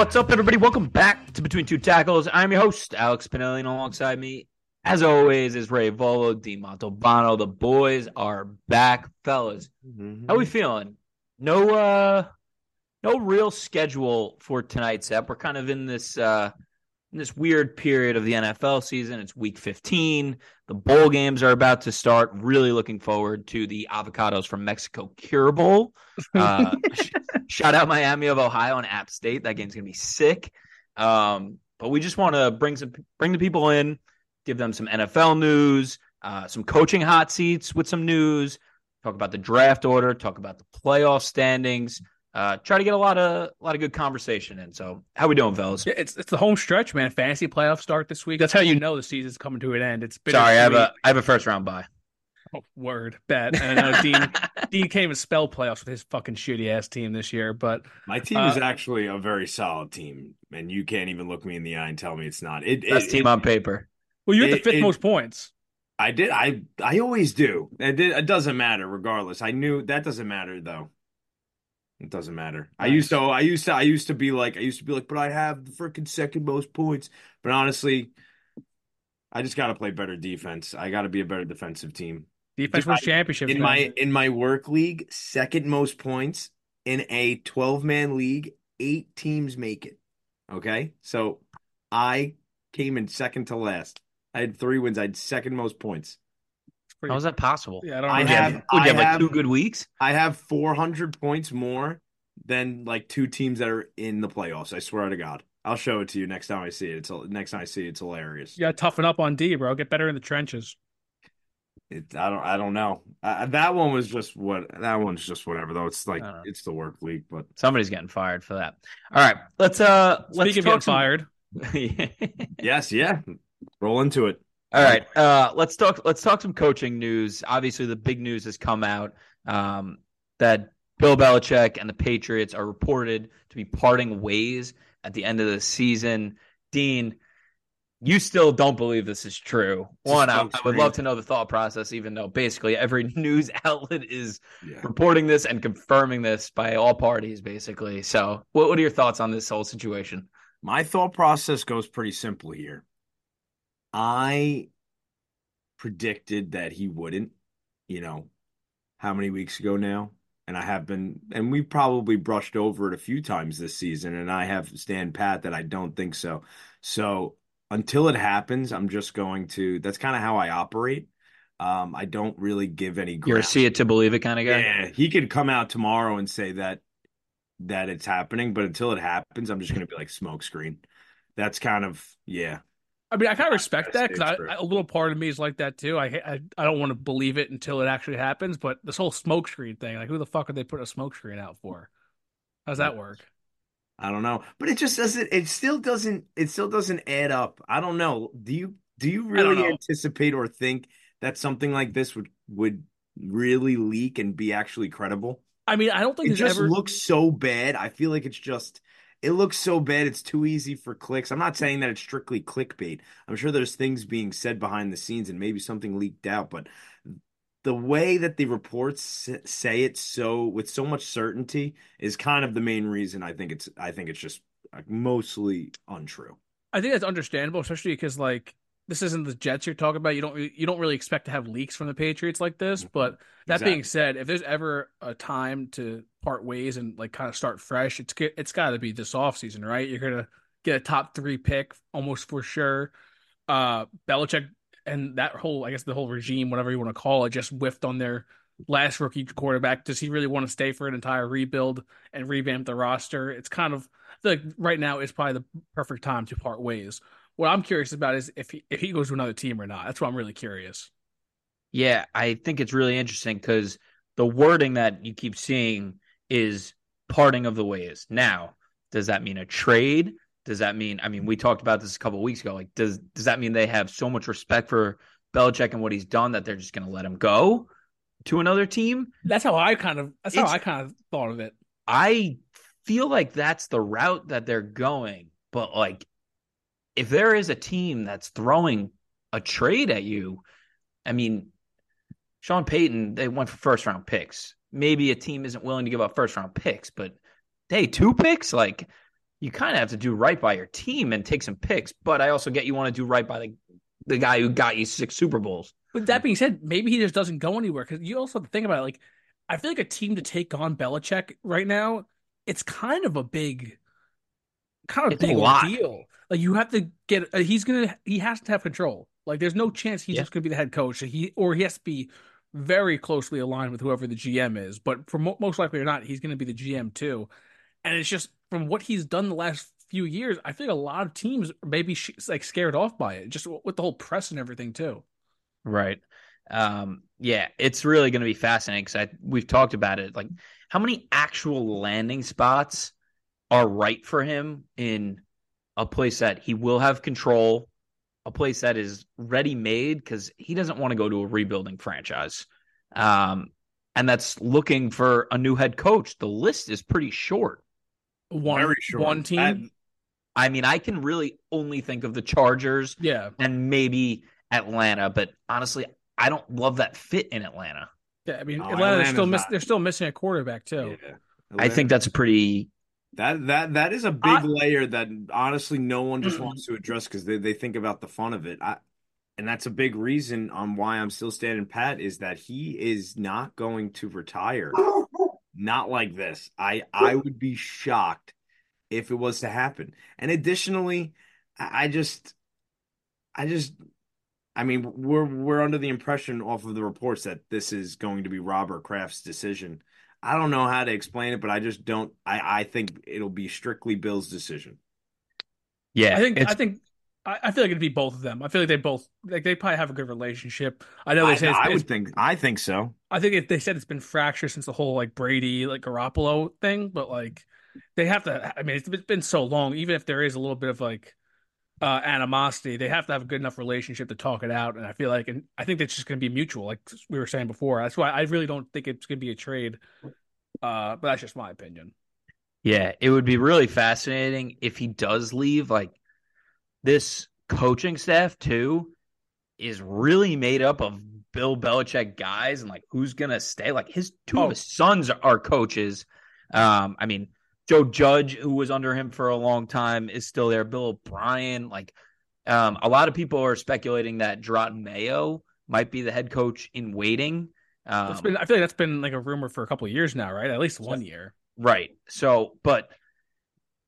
What's up, everybody? Welcome back to Between Two Tackles. I'm your host, Alex Pinelli, and alongside me, as always, is Ray Volo, Di Montalbano. The boys are back, fellas. Mm-hmm. How we feeling? No, uh, no real schedule for tonight's ep. We're kind of in this uh, in this weird period of the NFL season. It's Week 15. The bowl games are about to start. Really looking forward to the avocados from Mexico Cure Bowl. Uh, shout out Miami of Ohio and App State. That game's gonna be sick. Um, but we just want to bring some bring the people in, give them some NFL news, uh, some coaching hot seats with some news. Talk about the draft order. Talk about the playoff standings. Uh, try to get a lot of a lot of good conversation in. So, how we doing, fellas? Yeah, it's it's the home stretch, man. Fantasy playoff start this week. That's how you know the season's coming to an end. It's been Sorry, I have a I have a first round bye. oh, word bet. And I know Dean Dean can't even spell playoffs with his fucking shitty ass team this year. But My team Uh, is actually a very solid team, and you can't even look me in the eye and tell me it's not. It, Best it- team on paper. well, you had the fifth it- most points. I did. I I always do. It, it doesn't matter, regardless. I knew that doesn't matter though. It doesn't matter. I used to. I used to. I used to be like. I used to be like, but I have the freaking second most points. But honestly, I just got to play better defense. I got to be a better defensive team. Defense wins championships. in man. my in my work league, second most points in a 12 man league, eight teams make it. Okay? So I came in second to last. I had three wins. I had second most points. It's pretty- How is that possible? Yeah, I don't I know. Have- have, would you have I like have- two good weeks? I have 400 points more than like two teams that are in the playoffs. I swear to God. I'll show it to you next time I see it. It's next time I see it, it's hilarious. Yeah, toughen up on D, bro. Get better in the trenches. It, I don't I don't know. Uh, that one was just what that one's just whatever though. It's like I don't know. it's the work week, but Somebody's getting fired for that. All right, let's uh let's Speaking of talk getting some- fired, yes, yeah. Roll into it. All right, uh, let's talk. Let's talk some coaching news. Obviously, the big news has come out um, that Bill Belichick and the Patriots are reported to be parting ways at the end of the season. Dean, you still don't believe this is true. A One, I, I would love to know the thought process, even though basically every news outlet is Yeah. reporting this and confirming this by all parties, basically. So, what, what are your thoughts on this whole situation? My thought process goes pretty simple here. I predicted that he wouldn't, you know, how many weeks ago now? And I have been, and we probably brushed over it a few times this season, and I have stand pat that I don't think so. So until it happens, I'm just going to, that's kind of how I operate. Um, I don't really give any You're a see it to believe it kind of guy. Yeah, he could come out tomorrow and say that that it's happening, but until it happens, I'm just going to be like smokescreen. That's kind of yeah. I mean, I kind of respect that because a little part of me is like that too. I I, I don't want to believe it until it actually happens. But this whole smokescreen thing, like, who the fuck are they putting a smokescreen out for? How's that work? I don't know, but it just doesn't. It still doesn't. It still doesn't add up. I don't know. Do you do you really anticipate or think that something like this would would really leak and be actually credible? I mean, I don't think It just ever. looks so bad. I feel like it's just it looks so bad. It's too easy for clicks. I'm not saying that it's strictly clickbait. I'm sure there's things being said behind the scenes and maybe something leaked out, but the way that the reports say it so with so much certainty is kind of the main reason I think it's I think it's just like, mostly untrue. I think that's understandable, especially because like this isn't the Jets you're talking about. You don't you don't really expect to have leaks from the Patriots like this. But that being said, if there's ever a time to part ways and like kind of start fresh, it's it's got to be this offseason, right? You're gonna get a top three pick almost for sure. Uh, Belichick and that whole I guess the whole regime, whatever you want to call it, just whiffed on their last rookie quarterback. Does he really want to stay for an entire rebuild and revamp the roster? It's kind of like right now is probably the perfect time to part ways. What I'm curious about is if he if he goes to another team or not. That's what I'm really curious. Yeah, I think it's really interesting because the wording that you keep seeing is parting of the ways. Now, does that mean a trade? Does that mean? I mean, we talked about this a couple of weeks ago. Like, does does that mean they have so much respect for Belichick and what he's done that they're just going to let him go to another team? That's how I kind of that's how I kind of thought of it. I feel like that's the route that they're going. But like, if there is a team that's throwing a trade at you, I mean, Sean Payton, they went for first round picks. Maybe a team isn't willing to give up first round picks, but hey, two picks, like you kind of have to do right by your team and take some picks. But I also get you want to do right by the the guy who got you six Super Bowls. But that being said, maybe he just doesn't go anywhere because you also have to think about it. Like, I feel like a team to take on Belichick right now, it's kind of a big, kind of It's a big lot. deal. Like, you have to get. Uh, he's gonna. He has to have control. Like, there's no chance he's Yeah. just gonna be the head coach. He or he has to be very closely aligned with whoever the GM is. But for mo- most likely or not, he's gonna be the GM too. And it's just from what he's done the last few years, I think a lot of teams maybe sh- like scared off by it, just with the whole press and everything too. Right. Um, yeah, it's really going to be fascinating because we've talked about it. Like, how many actual landing spots are right for him in a place that he will have control, a place that is ready made because he doesn't want to go to a rebuilding franchise. Um, and that's looking for a new head coach. The list is pretty short. One Very short. one team. That- I mean, I can really only think of the Chargers yeah. and maybe Atlanta, but honestly, I don't love that fit in Atlanta. Yeah, I mean, No, Atlanta's Atlanta's still miss, they're still missing a quarterback too. Yeah. I think that's a pretty That that that is a big I- layer that honestly no one just Mm-mm. wants to address because they, they think about the fun of it. I, and that's a big reason on why I'm still standing pat is that he is not going to retire. Not like this. I I would be shocked if it was to happen. And additionally, I, I just I just I mean we're we're under the impression off of the reports that this is going to be Robert Kraft's decision. I don't know how to explain it, but I just don't. I, I think it'll be strictly Bill's decision. yeah. I think it's- I think I, I feel like it'd be both of them. I feel like they both like they probably have a good relationship. I know they I, say it's, I it's- would think. I think so. I think it, they said it's been fractured since the whole like Brady like Garoppolo thing, but like they have to. I mean, it's been so long. Even if there is a little bit of like uh animosity, they have to have a good enough relationship to talk it out. And I feel like, and I think it's just going to be mutual, like we were saying before. That's why I really don't think it's going to be a trade. Uh, but that's just my opinion. yeah, it would be really fascinating if he does leave. Like this coaching staff too is really made up of Bill Belichick guys, and like who's gonna stay? Like his two Oh. sons are coaches. Um, I mean Joe Judge, who was under him for a long time, is still there. Bill O'Brien, like um, a lot of people are speculating that Jerod Mayo might be the head coach in waiting. Um, That's been, I feel like that's been like a rumor for a couple of years now, right? At least one year. Right. So, but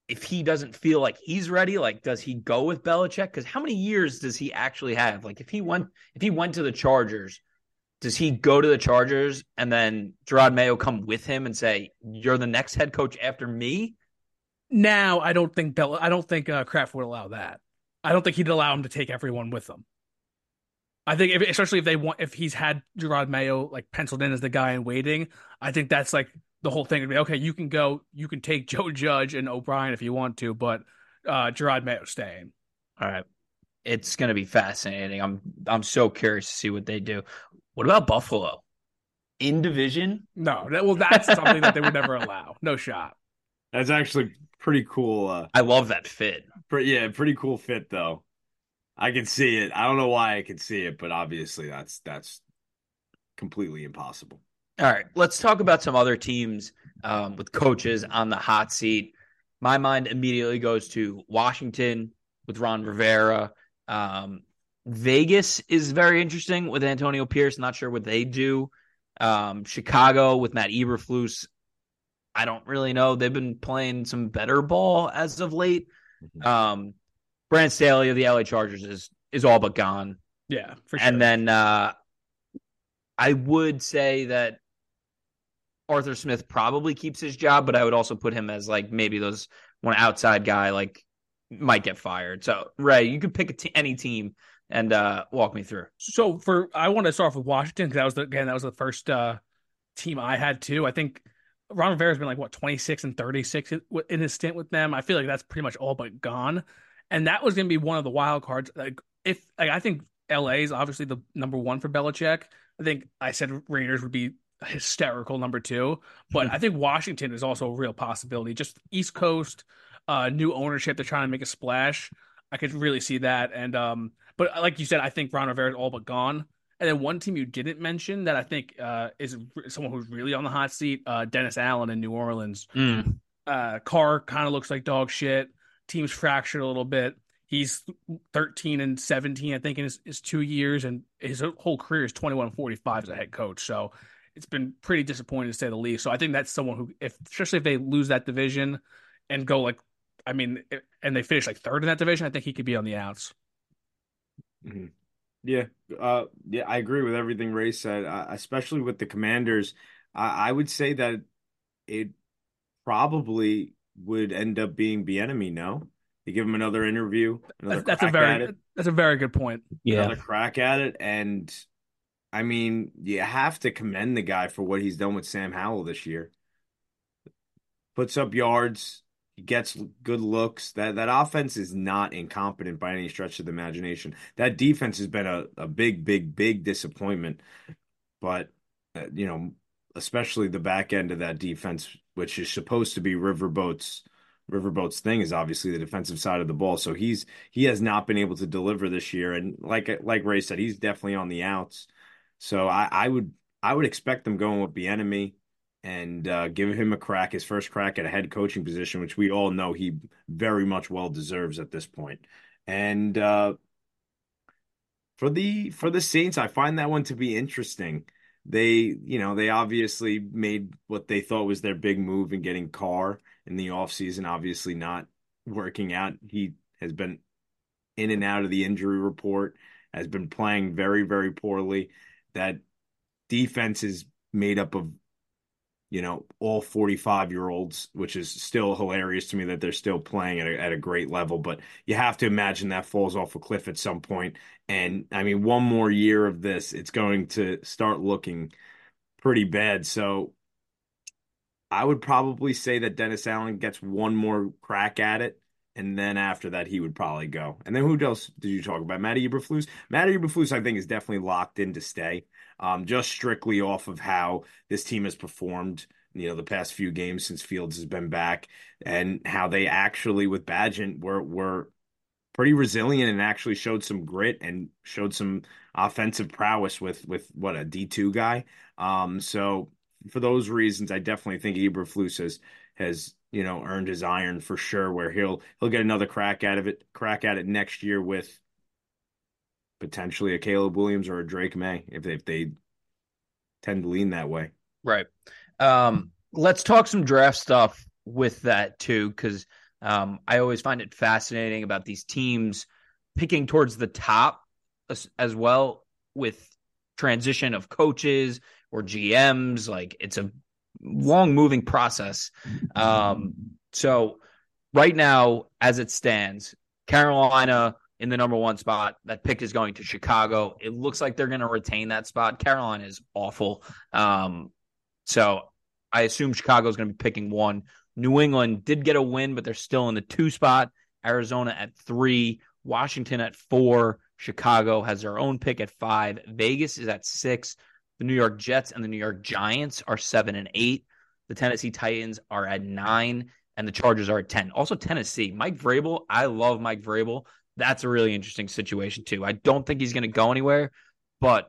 if he doesn't feel like he's ready, like, does he go with Belichick? Because how many years does he actually have? Like, if he went, if he went to the Chargers, does he go to the Chargers and then Jerod Mayo come with him and say, "You're the next head coach after me"? Now, I don't think Bell. I don't think uh, Kraft would allow that. I don't think he'd allow him to take everyone with him. I think, if, especially if they want, if he's had Jerod Mayo like penciled in as the guy in waiting, I think that's like the whole thing would be okay. You can go, you can take Joe Judge and O'Brien if you want to, but uh, Jerod Mayo staying. All right, it's going to be fascinating. I'm I'm so curious to see what they do. What about Buffalo in division? No, that well, that's something that they would never allow. No shot. That's actually pretty cool. Uh, I love that fit. pretty, yeah, pretty cool fit though. I can see it. I don't know why I can see it, but obviously that's that's completely impossible. All right, let's talk about some other teams um, with coaches on the hot seat. My mind immediately goes to Washington with Ron Rivera. Um, Vegas is very interesting with Antonio Pierce. Not sure what they do. Um, Chicago with Matt Eberflus. I don't really know. They've been playing some better ball as of late. Um, Brand Staley of the LA Chargers is is all but gone. Yeah, for sure. And then uh, I would say that Arthur Smith probably keeps his job, but I would also put him as like maybe those one outside guy like might get fired. So Ray, you could pick a t- any team and uh, walk me through. So for I want to start off with Washington because that was the, again that was the first uh, team I had too. I think Ron Rivera's been like what twenty six and thirty six in his stint with them. I feel like that's pretty much all but gone, and that was going to be one of the wild cards. Like if like, I think LA is obviously the number one for Belichick. I think I said Raiders would be hysterical number two, but I think Washington is also a real possibility. Just East Coast, uh, new ownership. They're trying to make a splash. I could really see that, and um, but like you said, I think Ron Rivera is all but gone. And then one team you didn't mention that I think uh, is someone who's really on the hot seat, uh, Dennis Allen in New Orleans. Mm. Uh, Carr kind of looks like dog shit. Team's fractured a little bit. He's 13 and 17, I think, in his, his two years, and his whole career is 21 and 45 as a head coach. So it's been pretty disappointing to say the least. So I think that's someone who, if especially if they lose that division and go like, I mean, and they finish like third in that division, I think he could be on the outs. Mm-hmm. Yeah, uh, yeah, I agree with everything Ray said, uh, especially with the Commanders. I, I would say that it probably would end up being Bieniemy. No, you give him another interview. Another that's a very that's a very good point. Yeah, another crack at it, and I mean, you have to commend the guy for what he's done with Sam Howell this year. Puts up yards, he gets good looks. That that offense is not incompetent by any stretch of the imagination. That defense has been a, a big, big, big disappointment. But uh, you know, especially the back end of that defense, which is supposed to be Riverboat's Riverboat's thing, is obviously the defensive side of the ball. So he's he has not been able to deliver this year. And like like Ray said, he's definitely on the outs. So I, I would I would expect them going with Bieniemy and uh, give him a crack, his first crack at a head coaching position, which we all know he very much well deserves at this point. And uh, for the for the Saints, I find that one to be interesting. They, you know, they obviously made what they thought was their big move in getting Carr in the offseason, obviously not working out. He has been in and out of the injury report, has been playing very, very poorly. That defense is made up of you know, all 45 year olds, which is still hilarious to me that they're still playing at a, at a great level. But you have to imagine that falls off a cliff at some point. And I mean, one more year of this, it's going to start looking pretty bad. So I would probably say that Dennis Allen gets one more crack at it. And then after that, he would probably go. And then who else did you talk about? Matty Eberflus? Matty Eberflus, I think, is definitely locked in to stay um, just strictly off of how this team has performed, you know, the past few games since Fields has been back, and how they actually with Bagent were were pretty resilient and actually showed some grit and showed some offensive prowess with with what a D two guy. Um, so for those reasons, I definitely think Eberflus has has you know earned his iron for sure. Where he'll he'll get another crack out of it, crack at it next year with potentially a Caleb Williams or a Drake Maye if they, if they tend to lean that way. Right. Um, let's talk some draft stuff with that too, because um, I always find it fascinating about these teams picking towards the top as, as well with transition of coaches or GMs. Like it's a long moving process. Um, so right now, as it stands, Carolina in the number one spot. That pick is going to Chicago. It looks like they're going to retain that spot. Carolina is awful. Um, so I assume Chicago is going to be picking one. New England did get a win, but they're still in the two spot. Arizona at three, Washington at four. Chicago has their own pick at five. Vegas is at six. The New York Jets and the New York Giants are seven and eight. The Tennessee Titans are at nine, and the Chargers are at 10. Also, Tennessee, Mike Vrabel. I love Mike Vrabel that's a really interesting situation too. I don't think he's going to go anywhere, but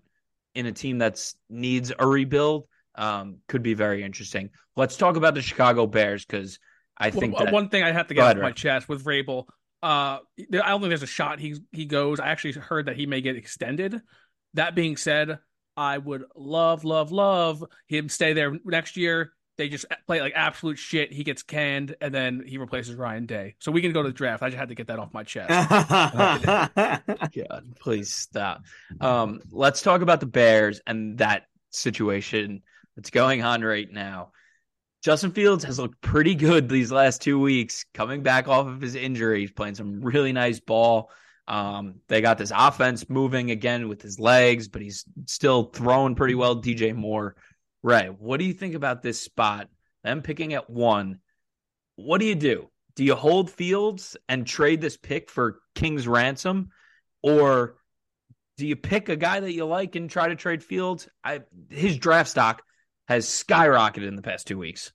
in a team that needs a rebuild, um, could be very interesting. Let's talk about the Chicago Bears because I think well, that... one thing I have to get off my chest with Vrabel. Uh, I don't think there's a shot he he goes. I actually heard that he may get extended. That being said, I would love, love, love him stay there next year they just play like absolute shit. He gets canned, and then he replaces Ryan Day. So we can go to the draft. I just had to get that off my chest. God, please stop. Um, let's talk about the Bears and that situation that's going on right now. Justin Fields has looked pretty good these last two weeks, coming back off of his injury. He's playing some really nice ball. Um, they got this offense moving again with his legs, but he's still throwing pretty well. DJ Moore Right. What do you think about this spot? Them picking at one. What do you do? Do you hold Fields and trade this pick for King's ransom? Or do you pick a guy that you like and try to trade Fields? I his draft stock has skyrocketed in the past two weeks.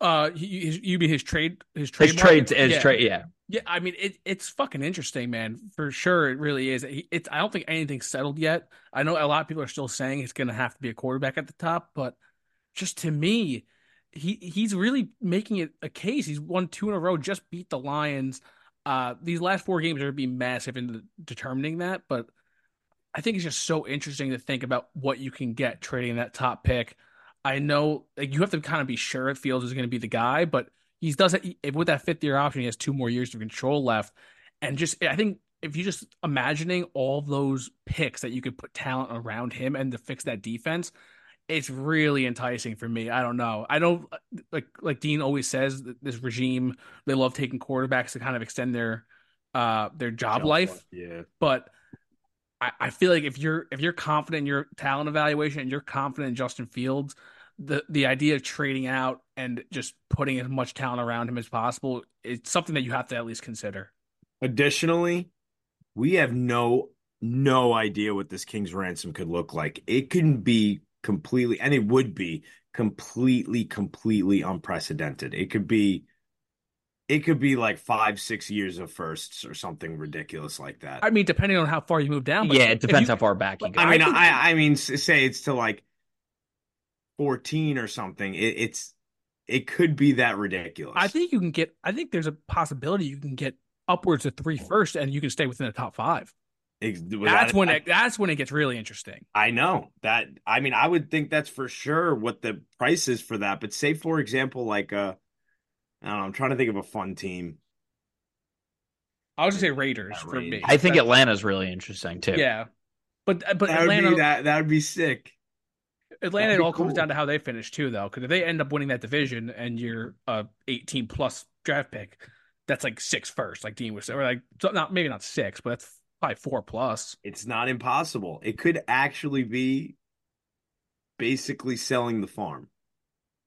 Uh, you, you mean his trade? His trade? His trade. His yeah. trade. Yeah. Yeah, I mean it, it's fucking interesting, man. For sure, it really is. It's I don't think anything's settled yet. I know a lot of people are still saying it's going to have to be a quarterback at the top, but just to me, he he's really making it a case. He's won two in a row, just beat the Lions. Uh, these last four games are going to be massive in determining that, but I think it's just so interesting to think about what you can get trading that top pick. I know like you have to kind of be sure that Fields is going to be the guy, but he doesn't. With that fifth year option, he has two more years of control left, and just I think if you just imagining all those picks that you could put talent around him and to fix that defense, it's really enticing for me. I don't know. I don't like like Dean always says this regime they love taking quarterbacks to kind of extend their uh their job, job life. life. Yeah. But I, I feel like if you're if you're confident in your talent evaluation and you're confident in Justin Fields, the the idea of trading out and just putting as much talent around him as possible is something that you have to at least consider. Additionally, we have no no idea what this king's ransom could look like. It can be completely and it would be completely completely unprecedented. It could be it could be like five, six years of firsts or something ridiculous like that. I mean, depending on how far you move down. yeah, it depends you, how far back you go. I mean, I, I, mean, say it's to like fourteen or something. It, it's it could be that ridiculous. I think you can get. I think there's a possibility you can get upwards of three first, and you can stay within the top five. That's when it, that's when it gets really interesting. I know that. I mean, I would think that's for sure what the price is for that. But say, for example, like uh I don't know. I'm trying to think of a fun team. I was gonna say Raiders for me. I think Atlanta's really interesting too. Yeah, but but that Atlanta would be, that that would be sick. Atlanta it all cool. comes down to how they finish too, though. Because if they end up winning that division and you're a 18 plus draft pick, that's like six first, like Dean was saying, or like not maybe not six, but that's probably four plus. It's not impossible. It could actually be basically selling the farm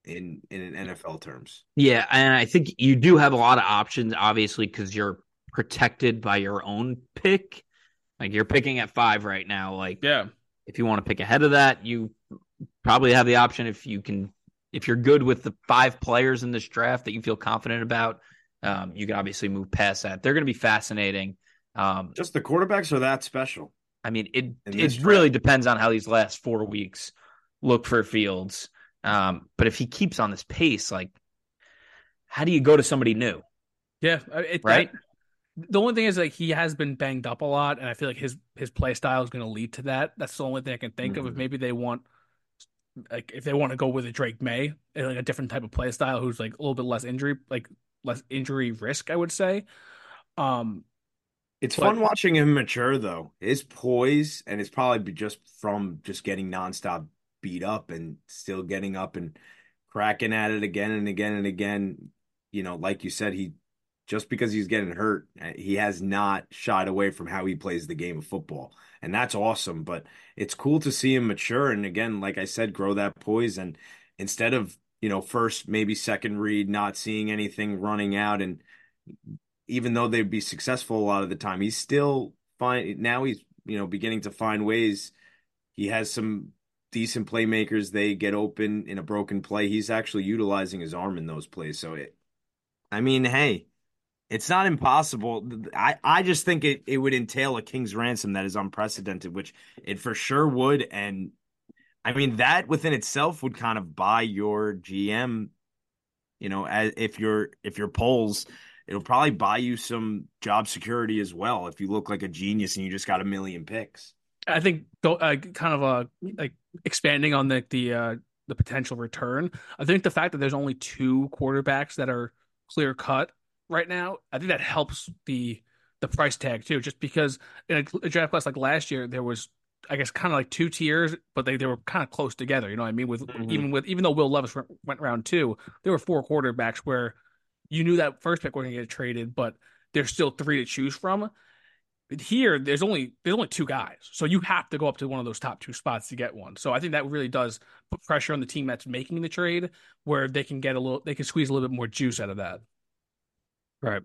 in in NFL terms. Yeah, and I think you do have a lot of options, obviously, because you're protected by your own pick. Like you're picking at five right now. Like, yeah, if you want to pick ahead of that, you probably have the option if you can. If you're good with the five players in this draft that you feel confident about, um, you can obviously move past that. They're going to be fascinating. Um, Just the quarterbacks are that special. I mean, it it really depends on how these last four weeks look for Fields. Um, but if he keeps on this pace, like, how do you go to somebody new? Yeah, it, right. That, the only thing is like he has been banged up a lot, and I feel like his his play style is going to lead to that. That's the only thing I can think mm-hmm. of. If mm-hmm. maybe they want, like, if they want to go with a Drake Maye, like a different type of play style, who's like a little bit less injury, like less injury risk, I would say. Um, it's but, fun watching him mature, though. His poise, and it's probably just from just getting nonstop beat up and still getting up and cracking at it again and again and again. You know, like you said, he just because he's getting hurt, eh, he has not shied away from how he plays the game of football. And that's awesome. But it's cool to see him mature. And again, like I said, grow that poise. And instead of, you know, first, maybe second read, not seeing anything running out. And even though they'd be successful a lot of the time, he's still fine. Now he's, you know, beginning to find ways. He has some decent playmakers. They get open in a broken play. He's actually utilizing his arm in those plays. So it, I mean, hey, it's not impossible. I, I just think it, it would entail a king's ransom that is unprecedented, which it for sure would. And I mean, that within itself would kind of buy your GM, you know, as if you're if your polls, it'll probably buy you some job security as well if you look like a genius and you just got a million picks. I think uh, kind of a like expanding on the the uh, the potential return. I think the fact that there's only two quarterbacks that are clear cut right now, I think that helps the the price tag too. Just because in a, draft class like last year, there was I guess kind of like two tiers, but they, they were kind of close together. You know what I mean? With mm-hmm. even with even though Will Levis went, went round two, there were four quarterbacks where you knew that first pick was going to get traded, but there's still three to choose from But here there's only there's only two guys so you have to go up to one of those top two spots to get one so i think that really does put pressure on the team that's making the trade where they can get a little they can squeeze a little bit more juice out of that right.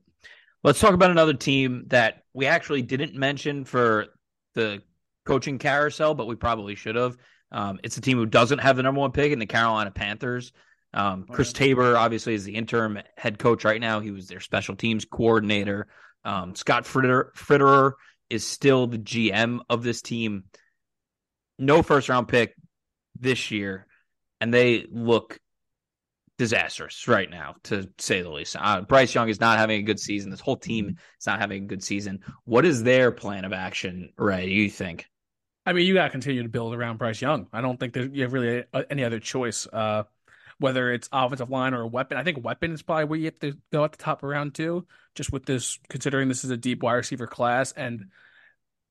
Let's talk about another team that we actually didn't mention for the coaching carousel but we probably should have. Um, it's a team who doesn't have the number one pick in the carolina panthers. Um, chris tabor obviously is the interim head coach right now. He was their special teams coordinator. Um, Scott Fritter, Fitterer is still the GM of this team. No first round pick this year, and they look disastrous right now, to say the least. Uh, Bryce Young is not having a good season. This whole team is not having a good season. What is their plan of action, Ray? You think? I mean, you got to continue to build around Bryce Young. I don't think that you have really any other choice. Uh, whether it's offensive line or a weapon, I think weapon is probably where you have to go at the top of round two. Just with this, considering this is a deep wide receiver class, and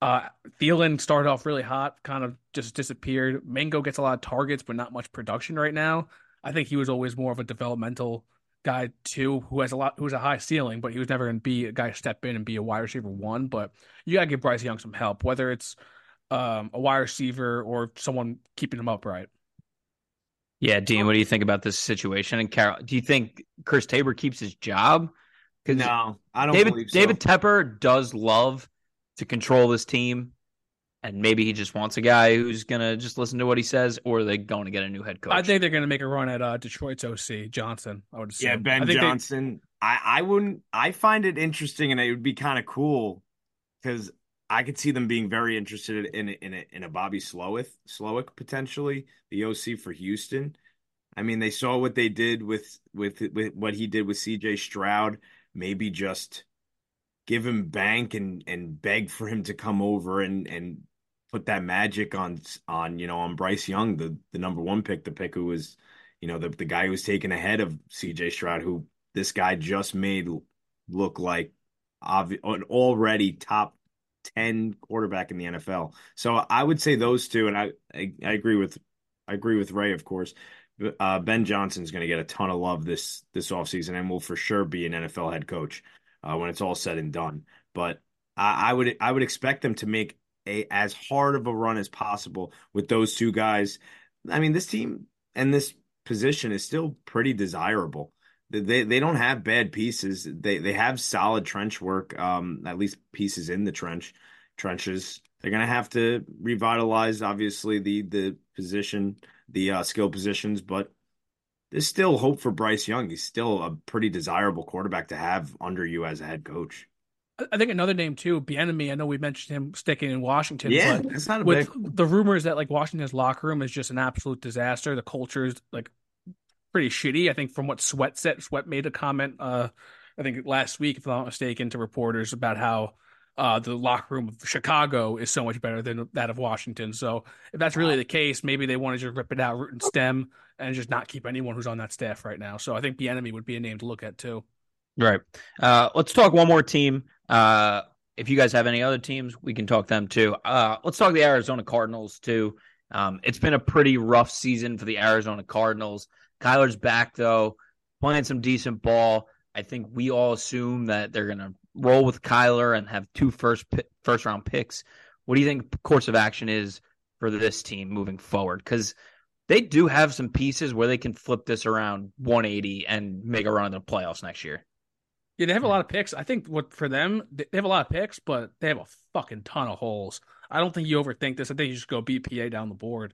uh, Thielen started off really hot, kind of just disappeared. Mingo gets a lot of targets, but not much production right now. I think he was always more of a developmental guy too, who has a lot, who has a high ceiling, but he was never going to be a guy step in and be a wide receiver one. But you got to give Bryce Young some help, whether it's um, a wide receiver or someone keeping him upright. Yeah, Dean, what do you think about this situation? And Carol, do you think Chris Tabor keeps his job? No, I don't. David so. David Tepper does love to control this team, and maybe he just wants a guy who's gonna just listen to what he says, or are they going to get a new head coach? I think they're going to make a run at uh, Detroit's OC Johnson. I would assume. Yeah, Ben Johnson. They... I I wouldn't. I find it interesting, and it would be kind of cool because I could see them being very interested in in a, in a Bobby Slowik Slowik potentially the OC for Houston. I mean, they saw what they did with with with what he did with C.J. Stroud. Maybe just give him bank and and beg for him to come over and and put that magic on on you know on Bryce Young, the the number one pick, the pick who was you know the the guy who was taken ahead of C.J. Stroud, who this guy just made look like an already top 10 quarterback in the NFL. So I would say those two and I I, I agree with I agree with Ray of course. Uh, ben Johnson's going to get a ton of love this this offseason and will for sure be an NFL head coach uh, when it's all said and done. But I, I would I would expect them to make a as hard of a run as possible with those two guys. I mean, this team and this position is still pretty desirable. They they don't have bad pieces. They they have solid trench work. Um, at least pieces in the trench trenches. They're gonna have to revitalize, obviously the the position, the uh, skill positions, but there's still hope for Bryce Young. He's still a pretty desirable quarterback to have under you as a head coach. I think another name too, Bieniemy. I know we mentioned him sticking in Washington. Yeah, it's not a with big... the rumors that like Washington's locker room is just an absolute disaster. The culture is like pretty shitty. I think from what Sweat said, Sweat made a comment. Uh, I think last week, if I'm not mistaken, to reporters about how uh, the locker room of Chicago is so much better than that of Washington. So if that's really the case, maybe they want to just rip it out root and stem and just not keep anyone who's on that staff right now. So I think Bieniemy would be a name to look at too. Right. Uh, let's talk one more team. Uh, if you guys have any other teams, we can talk them too. Uh, let's talk the Arizona Cardinals too. Um, it's been a pretty rough season for the Arizona Cardinals. Kyler's back though, playing some decent ball. I think we all assume that they're going to roll with Kyler and have two first first round picks. What do you think course of action is for this team moving forward? Because they do have some pieces where they can flip this around 180 and make a run in the playoffs next year. Yeah, they have a lot of picks. I think what for them, they have a lot of picks, but they have a fucking ton of holes. I don't think you overthink this. I think you just go BPA down the board.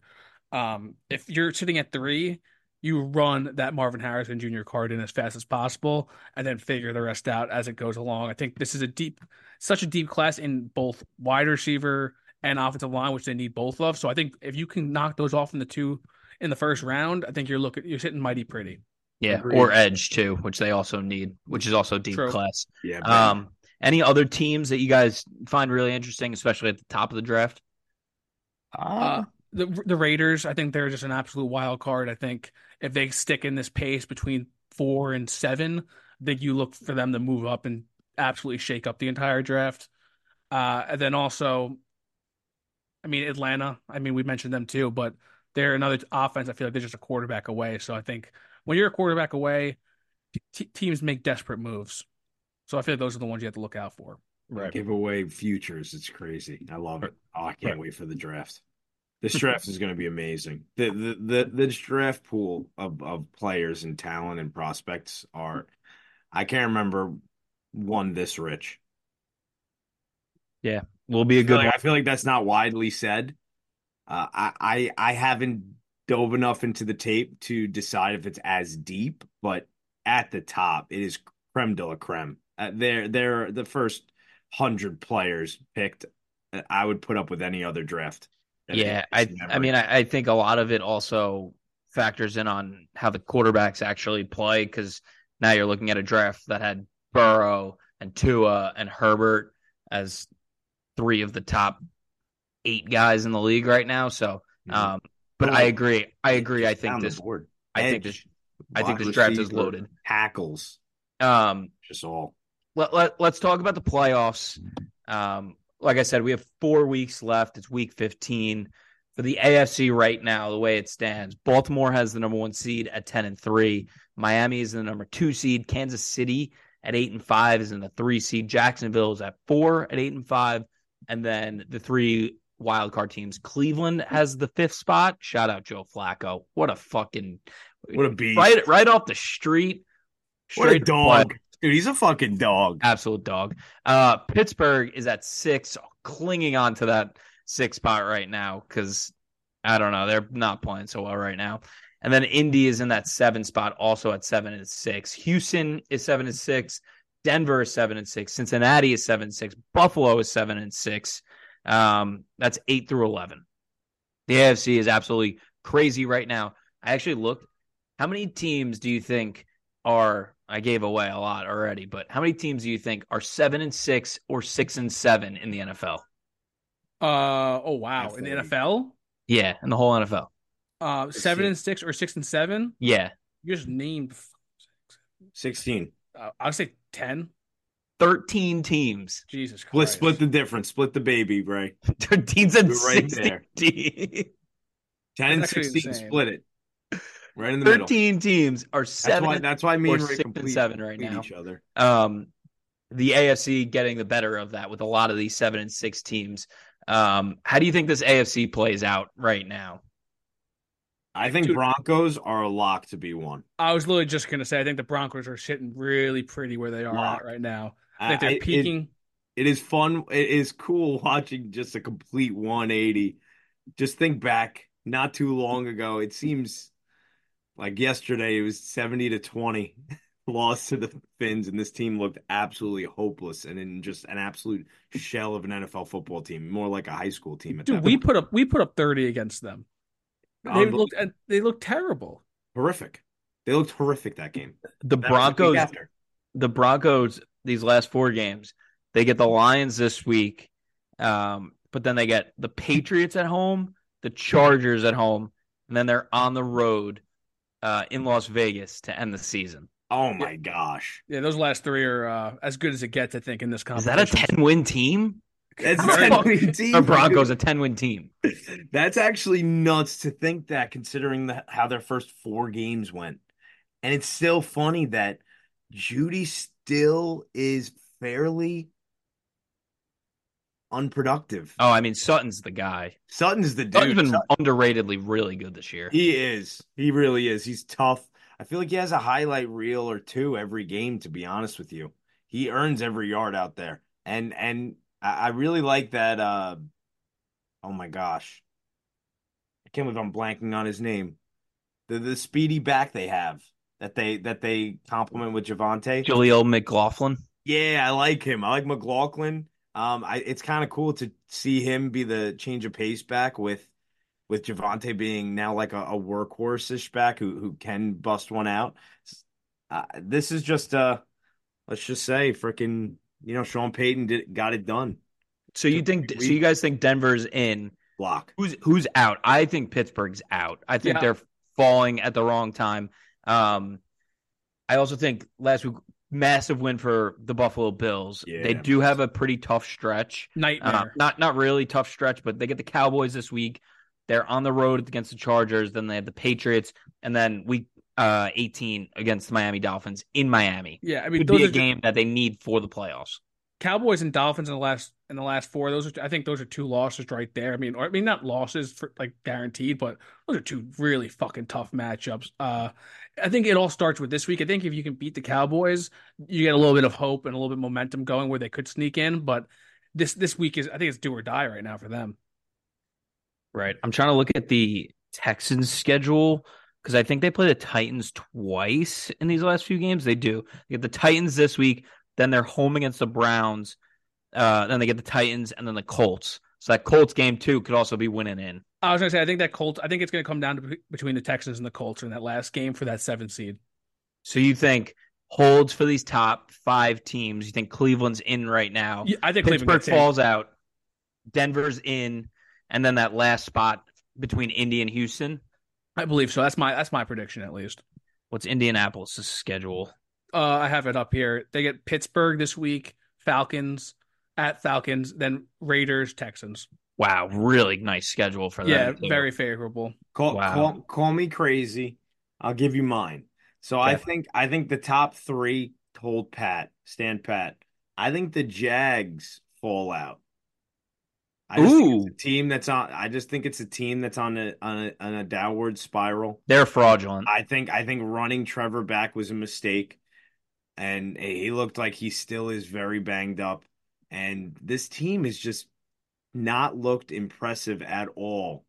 Um, if you're sitting at three, you run that Marvin Harrison Jr. card in as fast as possible and then figure the rest out as it goes along. I think this is a deep, such a deep class in both wide receiver and offensive line, which they need both of. So I think if you can knock those off in the two in the first round, I think you're looking you're sitting mighty pretty. Yeah, Agreed. or edge too, which they also need, which is also deep True. class. Yeah. Um, any other teams that you guys find really interesting, especially at the top of the draft? Uh, the the Raiders, I think they're just an absolute wild card. I think if they stick in this pace between four and seven, I think you look for them to move up and absolutely shake up the entire draft. Uh, and then also, I mean Atlanta. I mean we mentioned them too, but they're another offense. I feel like they're just a quarterback away. So I think when you're a quarterback away, t- teams make desperate moves. So I feel like those are the ones you have to look out for. Right. Give away futures. It's crazy. I love it. Oh, I can't right. wait for the draft. This draft is going to be amazing. The, the the this draft pool of of players and talent and prospects are I can't remember one this rich. Yeah, will be a good. I feel, like, I feel like that's not widely said. Uh, I, I I haven't dove enough into the tape to decide if it's as deep, but at the top, it is creme de la creme. Uh, they're they're the first hundred players picked. Uh, I would put up with any other draft. Yeah, I I mean I, I, think a lot of it also factors in on how the quarterbacks actually play because now you're looking at a draft that had Burrow and Tua and Herbert as three of the top eight guys in the league right now. So, Mhm. um, but I agree. I agree. I think this. board. I think this. I think this draft is loaded. Tackles, Um, just all. let, let, let's talk about the playoffs. Um, like I said, we have four weeks left. It's week 15. For the AFC right now, the way it stands, Baltimore has the number one seed at 10 and 3. Miami is the number two seed. Kansas City at 8 and 5 is in the three seed. Jacksonville is at four at 8 and 5. And then the three wild card teams. Cleveland has the fifth spot. Shout out Joe Flacco. What a fucking What a beast! right right off the street. what a dog, dude. He's a fucking dog. absolute dog. Uh, Pittsburgh is at six, clinging on to that six spot right now because I don't know, they're not playing so well right now. And then Indy is in that seven spot, also at seven and six. Houston is seven and six. Denver is seven and six. Cincinnati is seven and six. Buffalo is seven and six. Um, that's eight through eleven. The AFC is absolutely crazy right now. I actually looked. How many teams do you think are? I gave away a lot already, but how many teams do you think are seven and six or six and seven in the NFL? Uh oh wow, in the NFL, Yeah, in the whole NFL. uh, seven and six or six and seven. Yeah, You just named. Sixteen. Uh, I'd say ten. Thirteen teams. Jesus Split, Christ. split the difference. Split the baby, Ray. Thirteen and right sixteen. there. teams. Ten and That's actually sixteen. insane. Split it. Right in the middle. Thirteen teams are That's seven. why. That's why me or and Ray six and complete, seven right now. each other. um, the AFC getting the better of that with a lot of these seven and six teams. Um, how do you think this AFC plays out right now? I think Dude. Broncos are a lock to be one. I was literally just gonna say. I think the Broncos are sitting really pretty where they are at right now. I I- they're I- it- it is fun. It is cool watching just a complete 180. Just think back, not too long ago. It seems like yesterday it was 70 to 20 loss to the Fins, and this team looked absolutely hopeless and in just an absolute shell of an NFL football team, more like a high school team at Dude, that we point. put up we put up thirty against them. They Unbelievable. looked and they looked terrible. horrific. They looked horrific that game. The That the week Broncos, after. the Broncos, these last four games, they get the Lions this week, um, but then they get the Patriots at home, the Chargers at home, and then they're on the road uh, in Las Vegas to end the season. Oh my gosh. Yeah, those last three are uh, as good as it gets. I think in this Is that a ten win team? That's a the fuck- 10 team, The Broncos a ten win team. That's actually nuts to think that, considering the, how their first four games went. And it's still funny that Jeudy still is fairly unproductive. Oh, I mean Sutton's the guy. Sutton's the Sutton's dude. been Sutton- underratedly really good this year. he is. He really is. He's tough. I feel like he has a highlight reel or two every game, to be honest with you. He earns every yard out there. And and I, I really like that uh oh my gosh. I can't believe I'm blanking on his name. The the speedy back they have that they that they compliment with Javonte. Jaleel McLaughlin. Yeah, I like him. I like McLaughlin. Um, I it's kind of cool to see him be the change of pace back with with Javonte being now like a, a workhorse-ish back who who can bust one out. Uh, this is just uh, let's just say, freaking, you know, Sean Payton did got it done. So you think? So you guys think Denver's in? Block. Who's who's out? I think Pittsburgh's out. I think Yeah. they're falling at the wrong time. Um, I also think last week massive win for the Buffalo Bills. Yeah. They do have a pretty tough stretch. nightmare. Uh, not not really tough stretch, but they get the Cowboys this week. They're on the road against the Chargers. Then they have the Patriots, and then week uh, 18 against the Miami Dolphins in Miami. yeah, I mean Could those be are a game that they need for the playoffs. Cowboys and Dolphins in the last in the last four. Those are I think those are two losses right there. I mean, or I mean not losses for like guaranteed, but those are two really fucking tough matchups. Uh, I think it all starts with this week. I think if you can beat the Cowboys, you get a little bit of hope and a little bit of momentum going where they could sneak in. But this this week is I think it's do or die right now for them. Right. I'm trying to look at the Texans schedule because I think they play the Titans twice in these last few games. They do. They get the Titans this week, then they're home against the Browns, uh, then they get the Titans and then the Colts. So that Colts game too could also be winning in. I was gonna say I think that Colts. I think it's gonna come down to between the Texans and the Colts in that last game for that seven seed. So you think holds for these top five teams? You think Cleveland's in right now? Yeah, I think Pittsburgh falls out. Denver's in, and then that last spot between Indy and Houston. I believe so. That's my that's my prediction at least. What's Indianapolis' schedule? Uh, I have it up here. They get Pittsburgh this week, Falcons at Falcons, then Raiders, Texans. Wow, really nice schedule for them. Yeah, too. very favorable. Call, wow. call, call me crazy. I'll give you mine. So I think I think the top three hold pat, stand pat. I think the Jags fall out. I just Ooh. think it's a team that's on. I just think it's a team that's on a on a, on a downward spiral. They're fraudulent. I think I think running Trevor back was a mistake, and he looked like he still is very banged up. And this team has just not looked impressive at all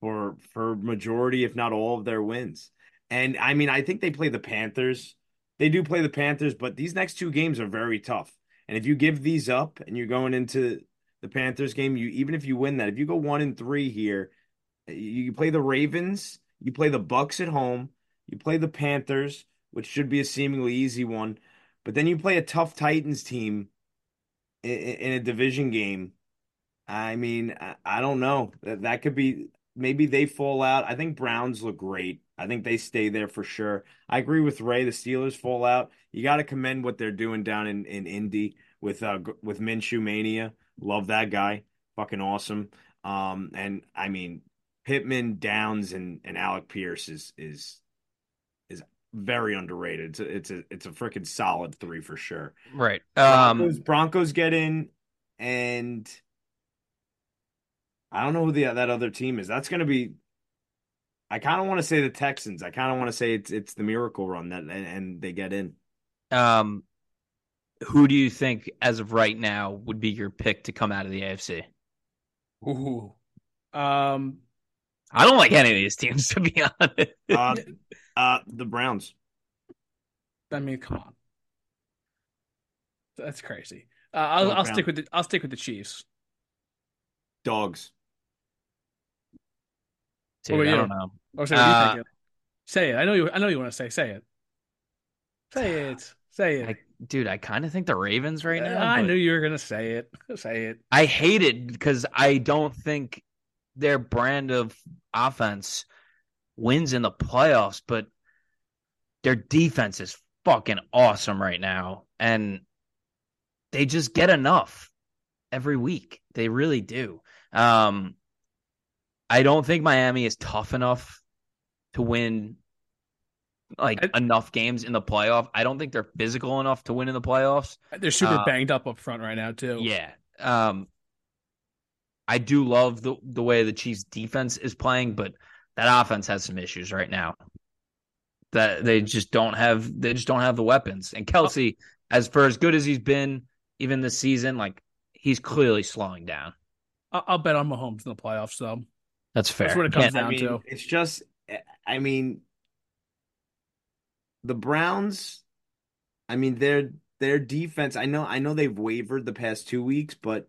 for for majority, if not all, of their wins. And I mean, I think they play the Panthers. They do play the Panthers, but these next two games are very tough. And if you give these up and you're going into the Panthers game. You even if you win that, if you go one and three here, you play the Ravens, you play the Bucks at home, you play the Panthers, which should be a seemingly easy one, but then you play a tough Titans team in, a division game. I mean, I, don't know. That that could be maybe they fall out. I think Browns look great. I think they stay there for sure. I agree with Ray. The Steelers fall out. You got to commend what they're doing down in in Indy with uh with Minshew mania. Love that guy. Fucking awesome. Um, and I mean, Pittman, Downs, and and Alec Pierce is is very underrated. It's a it's a it's a freaking solid three for sure. Right. Um, Broncos, Broncos get in, and I don't know who the that other team is. That's going to be. I kind of want to say the Texans. I kind of want to say it's it's the miracle run that and, and they get in. Um, who do you think, as of right now, would be your pick to come out of the AFC? Ooh, um, I don't like any of these teams to be honest. uh, uh, the Browns. I mean, come on, that's crazy. Uh, I'll, I'll stick with the I'll stick with the Chiefs. Dogs. Dude, I don't know. Oh, say, uh, say it. I know you. I know you want to say. Say it. Say it. Say it. I, dude, I kind of think the Ravens right now. I knew you were gonna say it. Say it. I hate it because I don't think their brand of offense wins in the playoffs, but their defense is fucking awesome right now, and they just get enough every week. They really do. Um, I don't think Miami is tough enough to win like I, enough games in the playoff. I don't think they're physical enough to win in the playoffs. They're super uh, banged up up front right now too. Yeah. Um I do love the the way the Chiefs defense is playing, but that offense has some issues right now. That they just don't have they just don't have the weapons. And Kelce, as for as good as he's been even this season, like he's clearly slowing down. I'll bet on Mahomes in the playoffs though. That's fair. That's what it comes down I mean, to. It's just I mean the Browns, I mean their their defense. I know I know they've wavered the past two weeks, but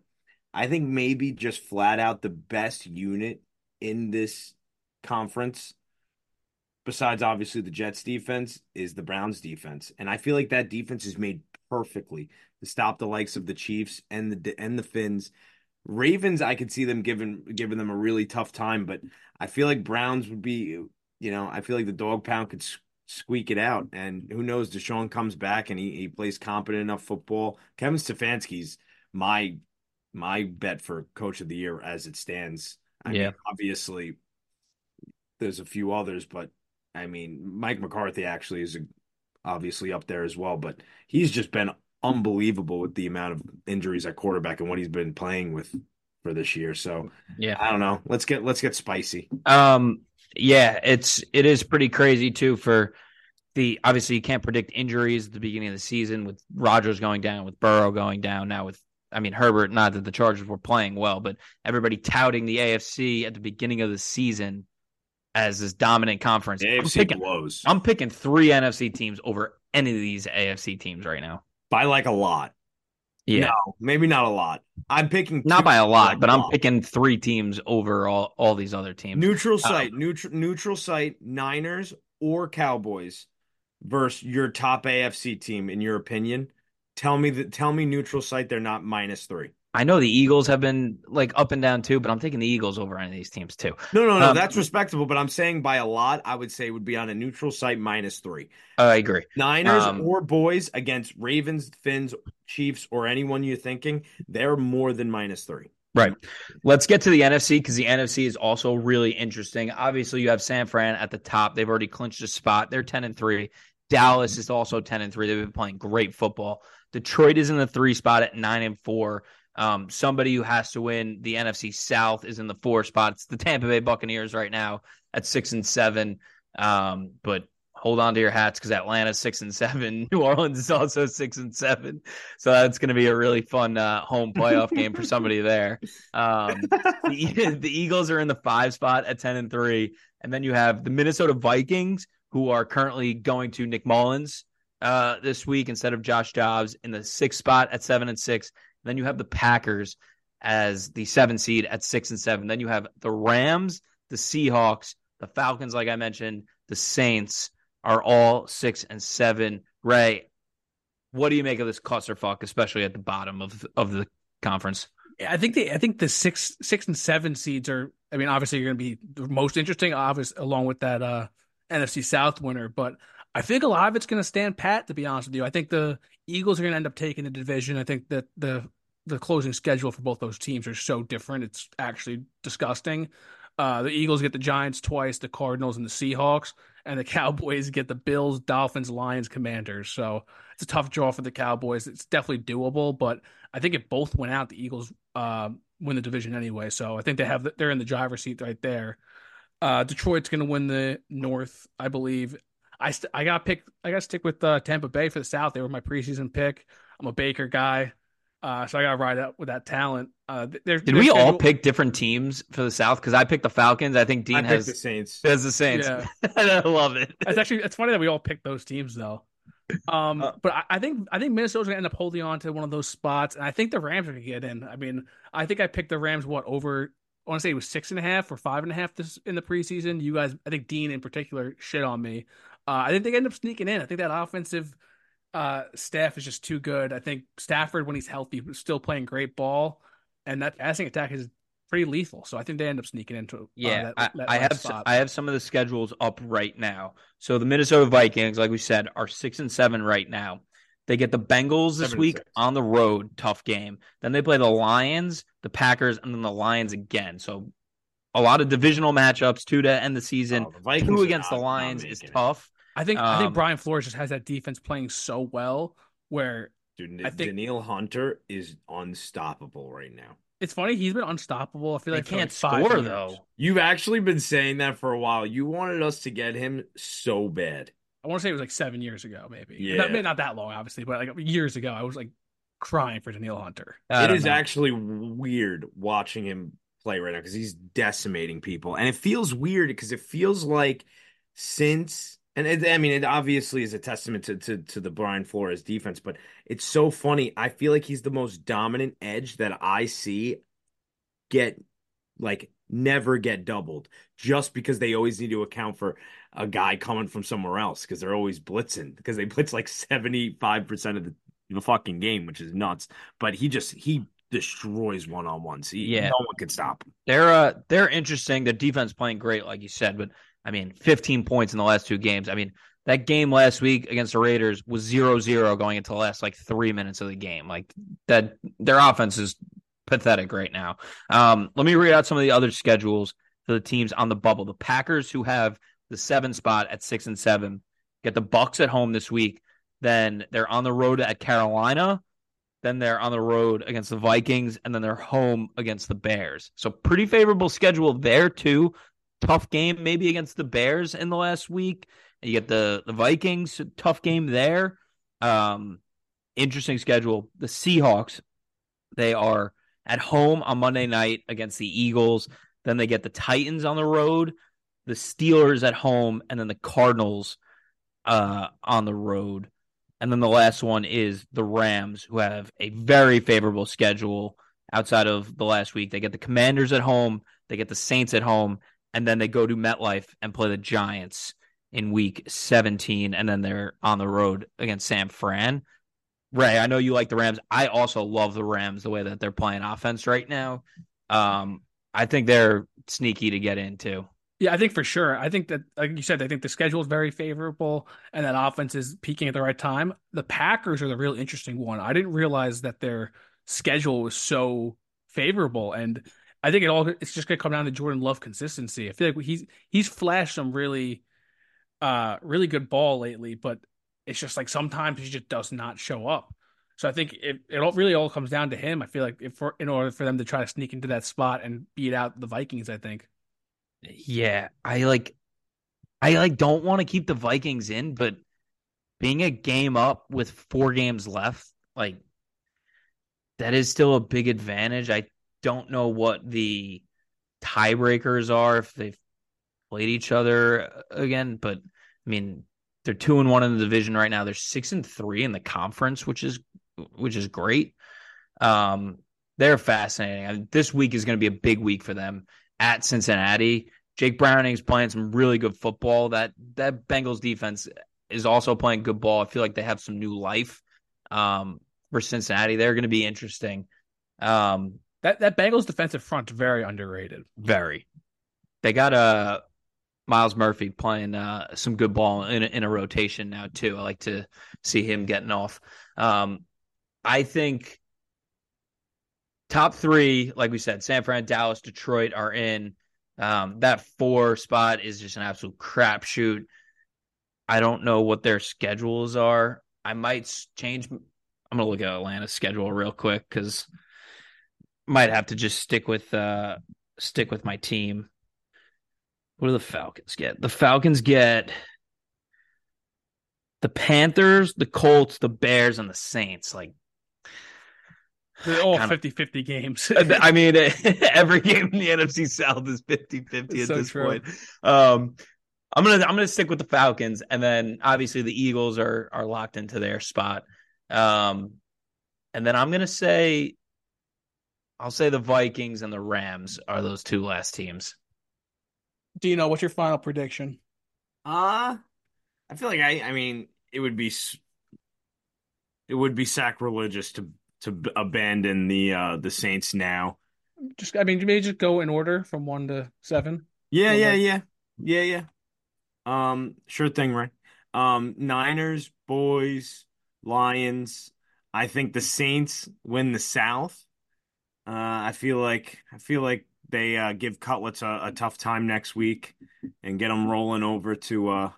I think maybe just flat out the best unit in this conference, besides obviously the Jets defense, is the Browns defense, and I feel like that defense is made perfectly to stop the likes of the Chiefs and the and the Fins. Ravens, I could see them giving giving them a really tough time, but I feel like Browns would be, you know, I feel like the dog pound could squeak it out. And who knows? Deshaun comes back and he, he plays competent enough football. Kevin Stefanski's my my bet for coach of the year as it stands. I yeah. mean, obviously there's a few others, but I mean, Mike McCarthy actually is obviously up there as well, but he's just been unbelievable with the amount of injuries at quarterback and what he's been playing with for this year. So yeah, I don't know. Let's get let's get spicy. Um, yeah, it's it is pretty crazy too for the obviously you can't predict injuries at the beginning of the season with Rodgers going down, with Burrow going down, now with I mean Herbert, not that the Chargers were playing well, but everybody touting the AFC at the beginning of the season as this dominant conference. The AFC I'm picking, blows. I'm picking three NFC teams over any of these AFC teams right now. By like a lot. Yeah. No, maybe not a lot. I'm picking Not by a lot, like but I'm lot. picking three teams over all, all these other teams. neutral uh, site, neutral neutral site, Niners or Cowboys versus your top AFC team. In your opinion, tell me that. Tell me neutral site. They're not minus three. I know the Eagles have been like up and down too, but I'm taking the Eagles over any of these teams too. No, no, no. Um, that's respectable, but I'm saying by a lot, I would say would be on a neutral site minus three. I agree. Niners Um, or boys against Ravens, Fins, Chiefs, or anyone you're thinking, they're more than minus three. Right. Let's get to the NFC because the NFC is also really interesting. Obviously, you have San Fran at the top. They've already clinched a spot. They're 10 and 3. Dallas is also 10 and 3. They've been playing great football. Detroit is in the three spot at 9 and 4. Um, somebody who has to win the NFC South is in the four spot. It's the Tampa Bay Buccaneers right now at 6 and 7. Um, but hold on to your hats because Atlanta's 6 and 7. New Orleans is also 6 and 7. So that's going to be a really fun uh, home playoff game for somebody there. Um, the, the Eagles are in the five spot at 10 and 3. And then you have the Minnesota Vikings, who are currently going to Nick Mullens uh, this week instead of Josh Dobbs in the sixth spot at 7 and 6. Then you have the Packers as the seven seed at 6 and 7. Then you have the Rams, the Seahawks, the Falcons, like I mentioned, the Saints are all 6 and 7. Ray, what do you make of this clusterfuck, especially at the bottom of of the conference? I think the I think the six six and seven seeds are. I mean, obviously you're going to be the most interesting, obvious along with that uh, NFC South winner. But I think a lot of it's going to stand pat. To be honest with you, I think the Eagles are going to end up taking the division. I think that the the closing schedule for both those teams are so different. It's actually disgusting. Uh, the Eagles get the Giants twice, the Cardinals and the Seahawks, and the Cowboys get the Bills, Dolphins, Lions, Commanders. So it's a tough draw for the Cowboys. It's definitely doable, but I think if both went out, the Eagles uh, win the division anyway. So I think they have they're in the driver's seat right there. Uh, Detroit's going to win the North, I believe. I st- I got pick I got to stick with uh, Tampa Bay for the South. They were my preseason pick. I'm a Baker guy, uh, so I got to ride out with that talent. Uh, they're, Did their we all pick different teams for the South? Because I picked the Falcons. I think Dean I has the Saints. has the Saints. Yeah. I love it. It's actually it's funny that we all picked those teams though. Um, Uh, but I, I think I think Minnesota's gonna end up holding on to one of those spots, and I think the Rams are gonna get in. I mean, I think I picked the Rams what over. I want to say it was six and a half or five and a half this in the preseason. You guys, I think Dean in particular, shit on me. Uh, I think they end up sneaking in. I think that offensive uh, staff is just too good. I think Stafford, when he's healthy, is still playing great ball, and that passing attack is pretty lethal. So I think they end up sneaking into. uh, Yeah, that, I, I have spot. I have some of the schedules up right now. So the Minnesota Vikings, like we said, are six and seven right now. They get the Bengals this week six. on the road, tough game. Then they play the Lions, the Packers, and then the Lions again. So a lot of divisional matchups, two to end the season. Oh, the two against the not- not Lions is making it. tough. I think I think Um, Brian Flores just has that defense playing so well where Dude, I think- Danielle Hunter is unstoppable right now. it's funny he's been unstoppable. I feel like for can't like five score years. though. You've actually been saying that for a while. You wanted us to get him so bad. I want to say it was like seven years ago, maybe. Yeah. not, maybe not that long, obviously, but like years ago, I was like crying for Danielle Hunter. I It know. actually weird watching him play right now because he's decimating people, and it feels weird because it feels like since and it, I mean it obviously is a testament to, to to the Brian Flores defense, but it's so funny. I feel like he's the most dominant edge that I see get like never get doubled just because they always need to account for a guy coming from somewhere else because they're always blitzing because they blitz like 75% of the, the fucking game, which is nuts. But he just he destroys one on ones. Yeah. no one can stop him. They're uh they're interesting. Their defense playing great, like you said, but I mean, 15 points in the last two games. I mean, that game last week against the Raiders was 0-0 going into the last like three minutes of the game. Like that their offense is pathetic right now. Um, let me read out some of the other schedules for the teams on the bubble. The Packers, who have the seven spot at six and seven, get the Bucks at home this week. Then they're on the road at Carolina. Then they're on the road against the Vikings, and then they're home against the Bears. So pretty favorable schedule there too. Tough game maybe against the Bears in the last week. You get the the Vikings, tough game there. Um, interesting schedule. The Seahawks, they are at home on Monday night against the Eagles. Then they get the Titans on the road, the Steelers at home, and then the Cardinals uh, on the road. And then the last one is the Rams, who have a very favorable schedule outside of the last week. They get the Commanders at home, they get the Saints at home, and then they go to MetLife and play the Giants in week 17, and then they're on the road against San Fran. Ray, I know you like the Rams. I also love the Rams the way that they're playing offense right now. Um, I think they're sneaky to get into. Yeah, I think for sure. I think that, like you said, I think the schedule is very favorable, and that offense is peaking at the right time. The Packers are the real interesting one. I didn't realize that their schedule was so favorable, and I think it all it's just gonna come down to Jordan Love consistency. I feel like he's he's flashed some really, uh, really good ball lately, but it's just like sometimes he just does not show up. So I think it it all, really all comes down to him. I feel like if for, in order for them to try to sneak into that spot and beat out the Vikings, I think. Yeah, I like I like don't want to keep the Vikings in, but being a game up with four games left, like that is still a big advantage. I don't know what the tiebreakers are if they've played each other again, but I mean they're two and one in the division right now. They're six and three in the conference, which is which is great. Um, they're fascinating. I mean, this week is going to be a big week for them at Cincinnati. Jake Browning's playing some really good football. That that Bengals defense is also playing good ball. I feel like they have some new life um, for Cincinnati. They're going to be interesting. Um, that that Bengals defensive front very underrated. Very. They got a uh, Myles Murphy playing uh, some good ball in a, in a rotation now too. I like to see him getting off. Um, I think top three, like we said, San Fran, Dallas, Detroit are in. Um, that four spot is just an absolute crapshoot. I don't know what their schedules are. I might change. I'm gonna look at Atlanta's schedule real quick because might have to just stick with uh stick with my team. What do the Falcons get? The Falcons get the Panthers, the Colts, the Bears, and the Saints. Like they're all 50 50 games. I mean, every game in the NFC South is 50 50 at so this true. point. Um, I'm gonna I'm gonna stick with the Falcons, and then obviously the Eagles are are locked into their spot. Um, and then I'm gonna say, I'll say the Vikings and the Rams are those two last teams. Do you know what's your final prediction? Uh I feel like I I mean it would be it would be sacrilegious to to abandon the uh the Saints now. Just I mean maybe just go in order from 1 to 7. Yeah, yeah, yeah. Yeah, yeah. Um sure thing, right? Um Niners, boys, Lions. I think the Saints win the South. Uh I feel like I feel like they uh, give Cutlets a, a, tough time next week and get them rolling over to uh,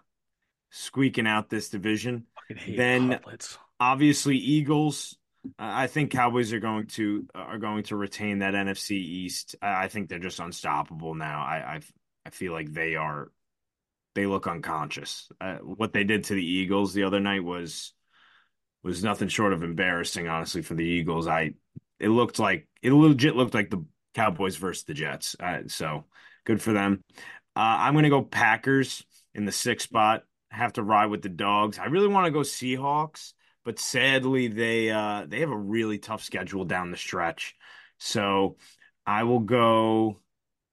squeaking out this division. Then Cutlets. obviously Eagles. I think Cowboys are going to are going to retain that NFC East. I think they're just unstoppable now. I I, I feel like they are they look unconscious. Uh, what they did to the Eagles the other night was was nothing short of embarrassing, honestly, for the Eagles. I it looked like it legit looked like the Cowboys versus the Jets. Uh, so good for them. Uh, I'm going to go Packers in the sixth spot. Have to ride with the dogs. I really want to go Seahawks, but sadly they uh, they have a really tough schedule down the stretch. So I will go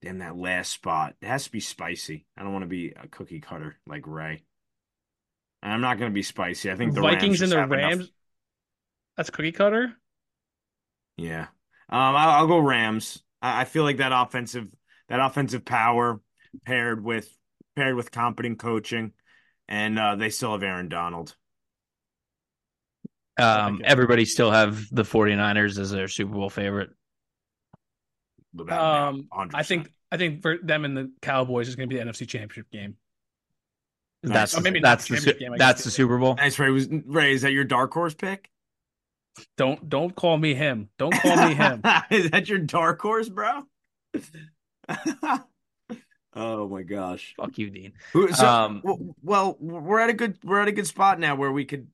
in that last spot. It has to be spicy. I don't want to be a cookie cutter like Ray. And I'm not going to be spicy. I think the Vikings and the Rams. Enough... That's cookie cutter. Yeah, um, I'll, I'll go Rams. I feel like that offensive that offensive power paired with paired with competent coaching, and uh, they still have Aaron Donald. Um, everybody still have the 49ers as their Super Bowl favorite. Um, I think I think for them and the Cowboys is going to be the NFC Championship game. That's nice. maybe that's the, game, that's the Super Bowl. Nice, Ray. Was Ray? Is that your dark horse pick? Don't don't call me him. Don't call me him. Is that your dark horse, bro? oh my gosh! Fuck you, Dean. So, um, well, we're at a good we're at a good spot now where we could.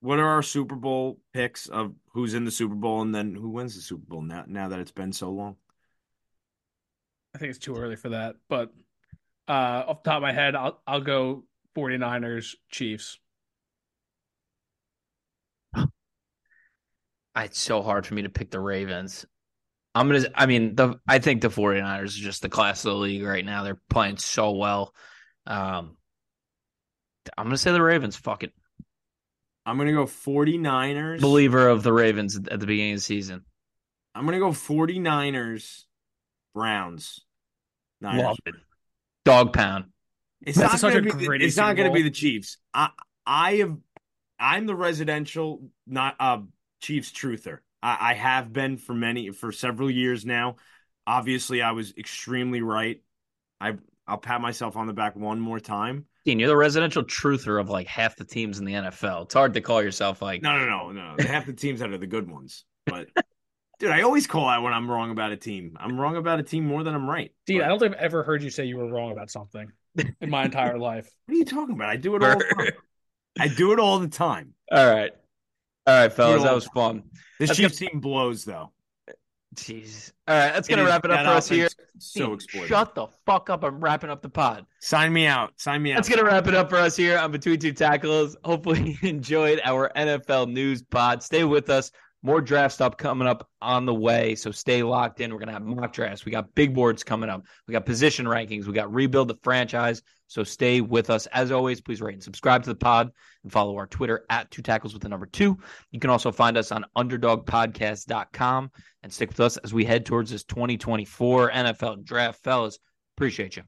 What are our Super Bowl picks of who's in the Super Bowl and then who wins the Super Bowl now? Now that it's been so long, I think it's too early for that. But uh, off the top of my head, I'll I'll go 49ers Chiefs. It's so hard for me to pick the Ravens. I'm gonna. I mean, the I think the 49ers are just the class of the league right now. They're playing so well. Um, I'm gonna say the Ravens. Fuck it. I'm gonna go 49ers. Believer of the Ravens at the beginning of the season. I'm gonna go 49ers, Browns. Niners. Love it. Dog pound. It's That's not such gonna a be. The, it's not Super gonna be the Chiefs. I I have. I'm the residential, not uh Chiefs truther. I, I have been for many for several years now. Obviously, I was extremely right. I I'll pat myself on the back one more time. Dean, you're the residential truther of like half the teams in the NFL. It's hard to call yourself like No, no, no, no. half the teams that are the good ones. But dude, I always call out when I'm wrong about a team. I'm wrong about a team more than I'm right. Dean, But I don't think I've ever heard you say you were wrong about something in my entire life. what are you talking about? I do it all the time. I do it all the time. All right. All right, fellas. That was fun. This That's Chiefs team blows though. Jeez. All right, that's gonna wrap it up for us here. So Dean, exploited. Shut the fuck up. I'm wrapping up the pod. Sign me out. Sign me out. That's going to wrap it up for us here on Between Two Tackles. Hopefully, you enjoyed our NFL news pod. Stay with us. More draft stuff coming up on the way. So stay locked in. We're going to have mock drafts. We got big boards coming up. We got position rankings. We got rebuild the franchise. So stay with us. As always, please rate and subscribe to the pod and follow our Twitter at two tackles with the number two. You can also find us on underdogpodcast.com and stick with us as we head towards this 2024 NFL draft. Fellas, appreciate you.